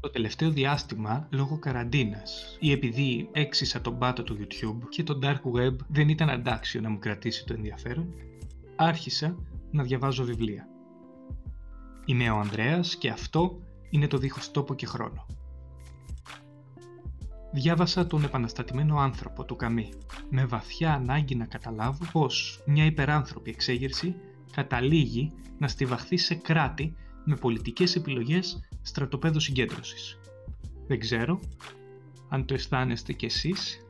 Το τελευταίο διάστημα, λόγω καραντίνας ή επειδή έξισα τον πάτο του YouTube και το Dark Web δεν ήταν αντάξιο να μου κρατήσει το ενδιαφέρον, άρχισα να διαβάζω βιβλία. Είμαι ο Ανδρέας και αυτό είναι το δίχως τόπο και χρόνο. Διάβασα τον επαναστατημένο άνθρωπο του Καμί, με βαθιά ανάγκη να καταλάβω πως μια υπεράνθρωπη εξέγερση καταλήγει να στιβαχθεί σε κράτη με πολιτικές επιλογές στρατοπέδου συγκέντρωσης. Δεν ξέρω αν το αισθάνεστε κι εσείς.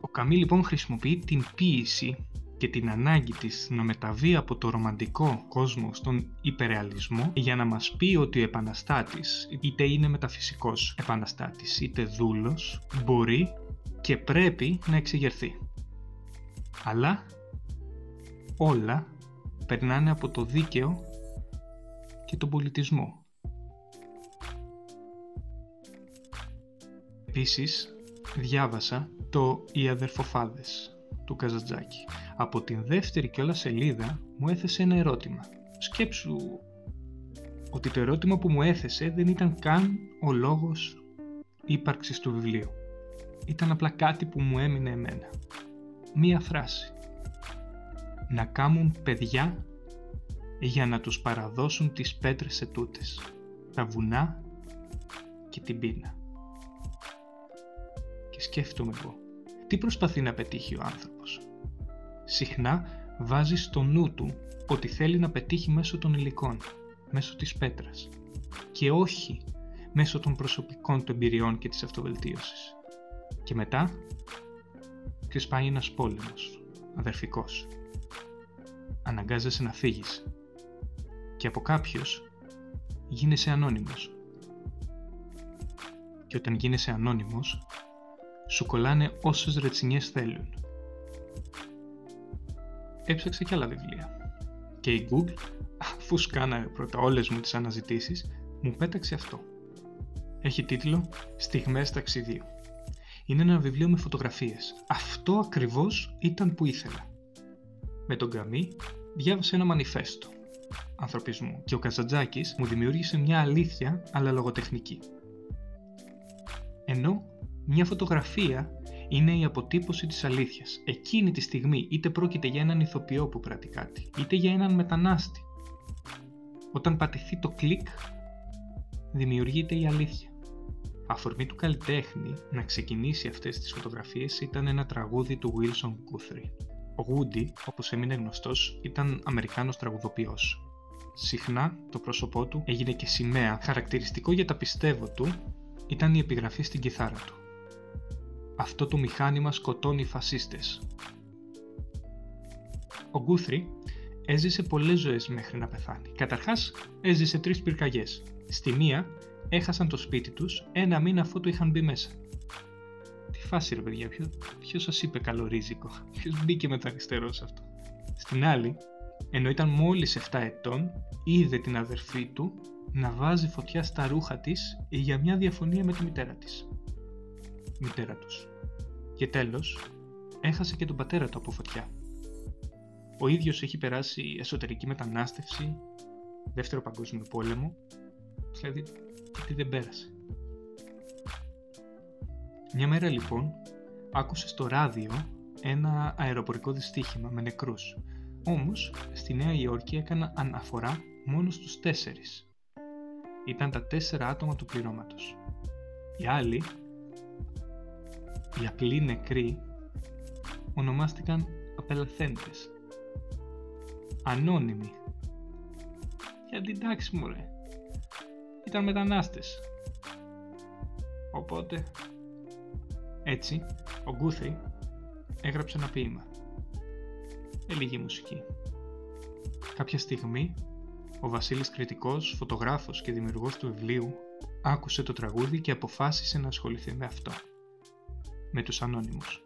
Ο Καμί λοιπόν χρησιμοποιεί την ποίηση και την ανάγκη της να μεταβεί από το ρομαντικό κόσμο στον υπερεαλισμό για να μας πει ότι ο επαναστάτης, είτε είναι μεταφυσικός επαναστάτης είτε δούλος, μπορεί και πρέπει να εξηγερθεί. Αλλά όλα περνάνε από το δίκαιο και τον πολιτισμό. Επίσης, διάβασα το «Οι αδερφοφάδες» του Καζατζάκη. Από την δεύτερη κιόλας σελίδα μου έθεσε ένα ερώτημα. Σκέψου ότι το ερώτημα που μου έθεσε δεν ήταν καν ο λόγος ύπαρξης του βιβλίου. Ήταν απλά κάτι που μου έμεινε εμένα. Μία φράση. Να κάμουν παιδιά για να τους παραδώσουν τις πέτρες σε τούτες, τα βουνά και την πείνα. Και σκέφτομαι εγώ, τι προσπαθεί να πετύχει ο άνθρωπος. Συχνά βάζει στο νου του ότι θέλει να πετύχει μέσω των υλικών, μέσω της πέτρας και όχι μέσω των προσωπικών του εμπειριών και της αυτοβελτίωσης. Και μετά ξεσπάει ένας πόλεμος, αδερφικός. Αναγκάζεσαι να φύγεις και από κάποιος γίνεσαι ανώνυμος. Και όταν γίνεσαι ανώνυμος, σου κολλάνε όσες ρετσινιές θέλουν. Έψαξα και άλλα βιβλία. Και η Google, αφού σκάναρε πρώτα όλες μου τις αναζητήσεις, μου πέταξε αυτό. Έχει τίτλο «Στιγμές ταξιδίου». Είναι ένα βιβλίο με φωτογραφίες. Αυτό ακριβώς ήταν που ήθελα. Με τον Καμί διάβασα ένα μανιφέστο ανθρωπισμού και ο Καζαντζάκης μου δημιούργησε μια αλήθεια αλλά λογοτεχνική. Ενώ μια φωτογραφία είναι η αποτύπωση της αλήθειας. Εκείνη τη στιγμή είτε πρόκειται για έναν ηθοποιό που πράττει κάτι, είτε για έναν μετανάστη. Όταν πατηθεί το κλικ, δημιουργείται η αλήθεια. Αφορμή του καλλιτέχνη να ξεκινήσει αυτές τις φωτογραφίες ήταν ένα τραγούδι του Wilson Guthrie. Ο Woody, όπως έμεινε γνωστός, ήταν Αμερικάνος τραγουδοποιός. Συχνά το πρόσωπό του έγινε και σημαία. Χαρακτηριστικό για τα πιστεύω του ήταν η επιγραφή στην κιθάρα του. Αυτό το μηχάνημα σκοτώνει φασίστες. Ο Γκούθρι έζησε πολλές ζωές μέχρι να πεθάνει. Καταρχάς έζησε τρεις πυρκαγιές. Στη μία έχασαν το σπίτι τους ένα μήνα αφού το είχαν μπει μέσα. Τι φάση ρε παιδιά, ποιο, ποιος σας είπε καλορίζικο, ποιος μπήκε με το αριστερό σε αυτό; Στην άλλη, ενώ ήταν μόλις 7 ετών, είδε την αδερφή του να βάζει φωτιά στα ρούχα της για μια διαφωνία με τη μητέρα της. Μητέρα τους. Και τέλος, έχασε και τον πατέρα του από φωτιά. Ο ίδιος έχει περάσει εσωτερική μετανάστευση, δεύτερο παγκόσμιο πόλεμο, δηλαδή τι δεν πέρασε. Μια μέρα λοιπόν άκουσε στο ράδιο ένα αεροπορικό δυστύχημα με νεκρούς όμως, στη Νέα Υόρκη έκανα αναφορά μόνο στους τέσσερις. Ήταν τα τέσσερα άτομα του πληρώματος. Οι άλλοι, οι απλοί νεκροί, ονομάστηκαν απελαθέντες. Ανώνυμοι. Γιατί εντάξει μου ρε. Ήταν μετανάστες. Οπότε, έτσι, ο Γκούθρι έγραψε ένα ποίημα με λίγη μουσική. Κάποια στιγμή, ο Βασίλης Κριτικός, φωτογράφος και δημιουργός του βιβλίου, άκουσε το τραγούδι και αποφάσισε να ασχοληθεί με αυτό. Με τους ανώνυμους.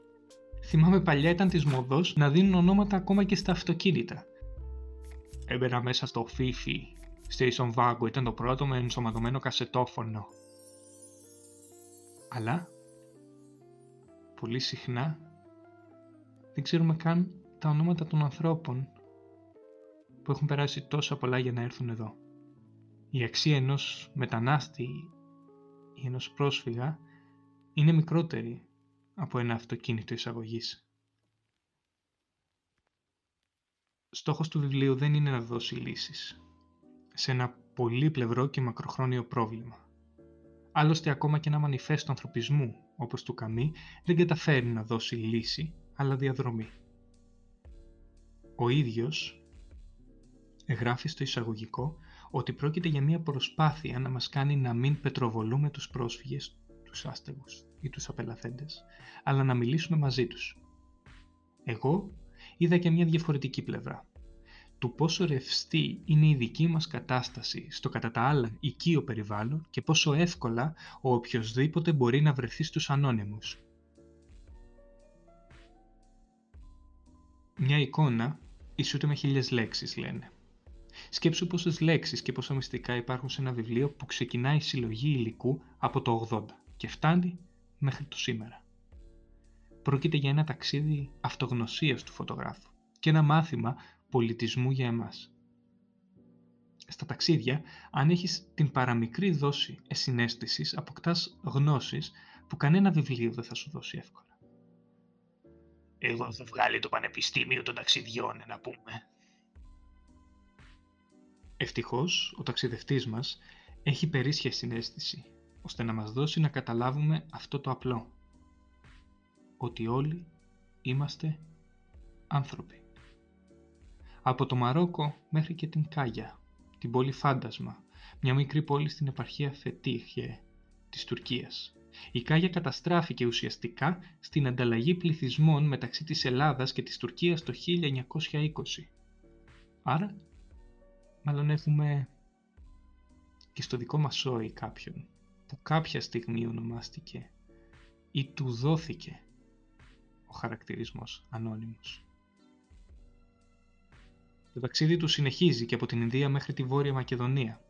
Θυμάμαι παλιά ήταν της μοδός να δίνουν ονόματα ακόμα και στα αυτοκίνητα. Έμπαινα μέσα στο Fifi, Station Vago ήταν το πρώτο με ενσωματωμένο κασετόφωνο. Αλλά, πολύ συχνά, δεν ξέρουμε καν τα ονόματα των ανθρώπων που έχουν περάσει τόσα πολλά για να έρθουν εδώ. Η αξία ενός μετανάστη ή ενός πρόσφυγα είναι μικρότερη από ένα αυτοκίνητο εισαγωγής. Στόχος του βιβλίου δεν είναι να δώσει λύσεις σε ένα πολύπλευρο και μακροχρόνιο πρόβλημα. Άλλωστε ακόμα και ένα μανιφέστο ανθρωπισμού όπως του Καμί δεν καταφέρει να δώσει λύση αλλά διαδρομή. Ο ίδιος γράφει στο εισαγωγικό ότι πρόκειται για μια προσπάθεια να μας κάνει να μην πετροβολούμε τους πρόσφυγες, τους άστεγους ή τους απελαθέντες, αλλά να μιλήσουμε μαζί τους. Εγώ είδα και μια διαφορετική πλευρά. Του πόσο ρευστή είναι η δική μας κατάσταση στο κατά τα άλλα οικείο περιβάλλον και πόσο εύκολα ο οποιοδήποτε μπορεί να βρεθεί στους ανώνυμους. Μια εικόνα ισούται με χίλιες λέξεις λένε. Σκέψου πόσες λέξεις και πόσα μυστικά υπάρχουν σε ένα βιβλίο που ξεκινάει η συλλογή υλικού από το 80 και φτάνει μέχρι το σήμερα. Πρόκειται για ένα ταξίδι αυτογνωσίας του φωτογράφου και ένα μάθημα πολιτισμού για εμάς. Στα ταξίδια, αν έχεις την παραμικρή δόση εσυναίσθησης, αποκτάς γνώσεις που κανένα βιβλίο δεν θα σου δώσει εύκολα. Εγώ θα βγάλει το Πανεπιστήμιο των Ταξιδιών, να πούμε. Ευτυχώς, ο ταξιδευτής μας έχει περίσσια συνέστηση, ώστε να μας δώσει να καταλάβουμε αυτό το απλό. Ότι όλοι είμαστε άνθρωποι. Από το Μαρόκο μέχρι και την Κάγια, την πόλη Φάντασμα, μια μικρή πόλη στην επαρχία Φετίχε της Τουρκίας. Η Κάγια καταστράφηκε ουσιαστικά στην ανταλλαγή πληθυσμών μεταξύ της Ελλάδας και της Τουρκίας το 1920. Άρα μάλλον έχουμε και στο δικό μας σόι κάποιον που κάποια στιγμή ονομάστηκε ή του δόθηκε ο χαρακτηρισμός ανώνυμος. Το ταξίδι του συνεχίζει και από την Ινδία μέχρι τη Βόρεια Μακεδονία.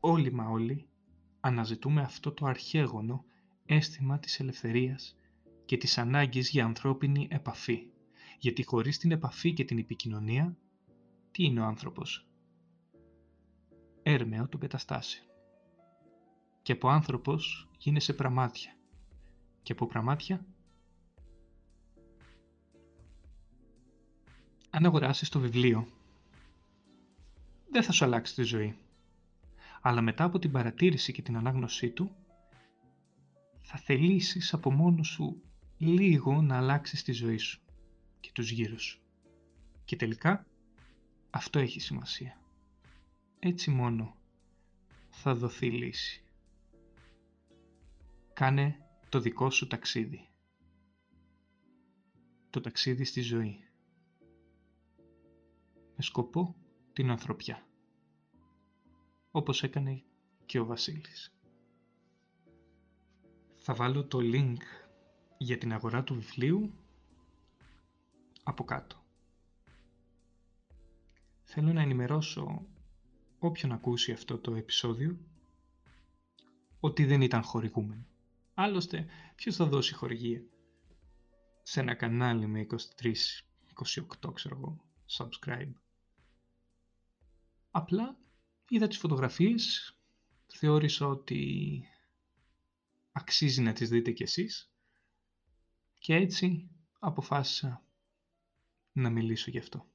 Όλοι μα όλοι αναζητούμε αυτό το αρχαίγωνο αίσθημα της ελευθερίας και της ανάγκης για ανθρώπινη επαφή. Γιατί χωρίς την επαφή και την επικοινωνία, τι είναι ο άνθρωπος, έρμεο των καταστάσεων. Και από άνθρωπος γίνεσαι πραμάτια. Και από πραμάτια αν αγοράσεις το βιβλίο, δεν θα σου αλλάξει τη ζωή. Αλλά μετά από την παρατήρηση και την ανάγνωσή του, θα θελήσεις από μόνος σου λίγο να αλλάξεις τη ζωή σου και τους γύρω σου. Και τελικά, αυτό έχει σημασία. Έτσι μόνο θα δοθεί λύση. Κάνε το δικό σου ταξίδι. Το ταξίδι στη ζωή. Με σκοπό την ανθρωπιά. Όπως έκανε και ο Βασίλης. Θα βάλω το link για την αγορά του βιβλίου από κάτω. Θέλω να ενημερώσω όποιον ακούσει αυτό το επεισόδιο ότι δεν ήταν χορηγούμενο. Άλλωστε, ποιος θα δώσει χορηγία σε ένα κανάλι με 23, 28 ξέρω εγώ, subscribe. Απλά είδα τις φωτογραφίες, θεώρησα ότι αξίζει να τις δείτε κι εσείς και έτσι αποφάσισα να μιλήσω γι' αυτό.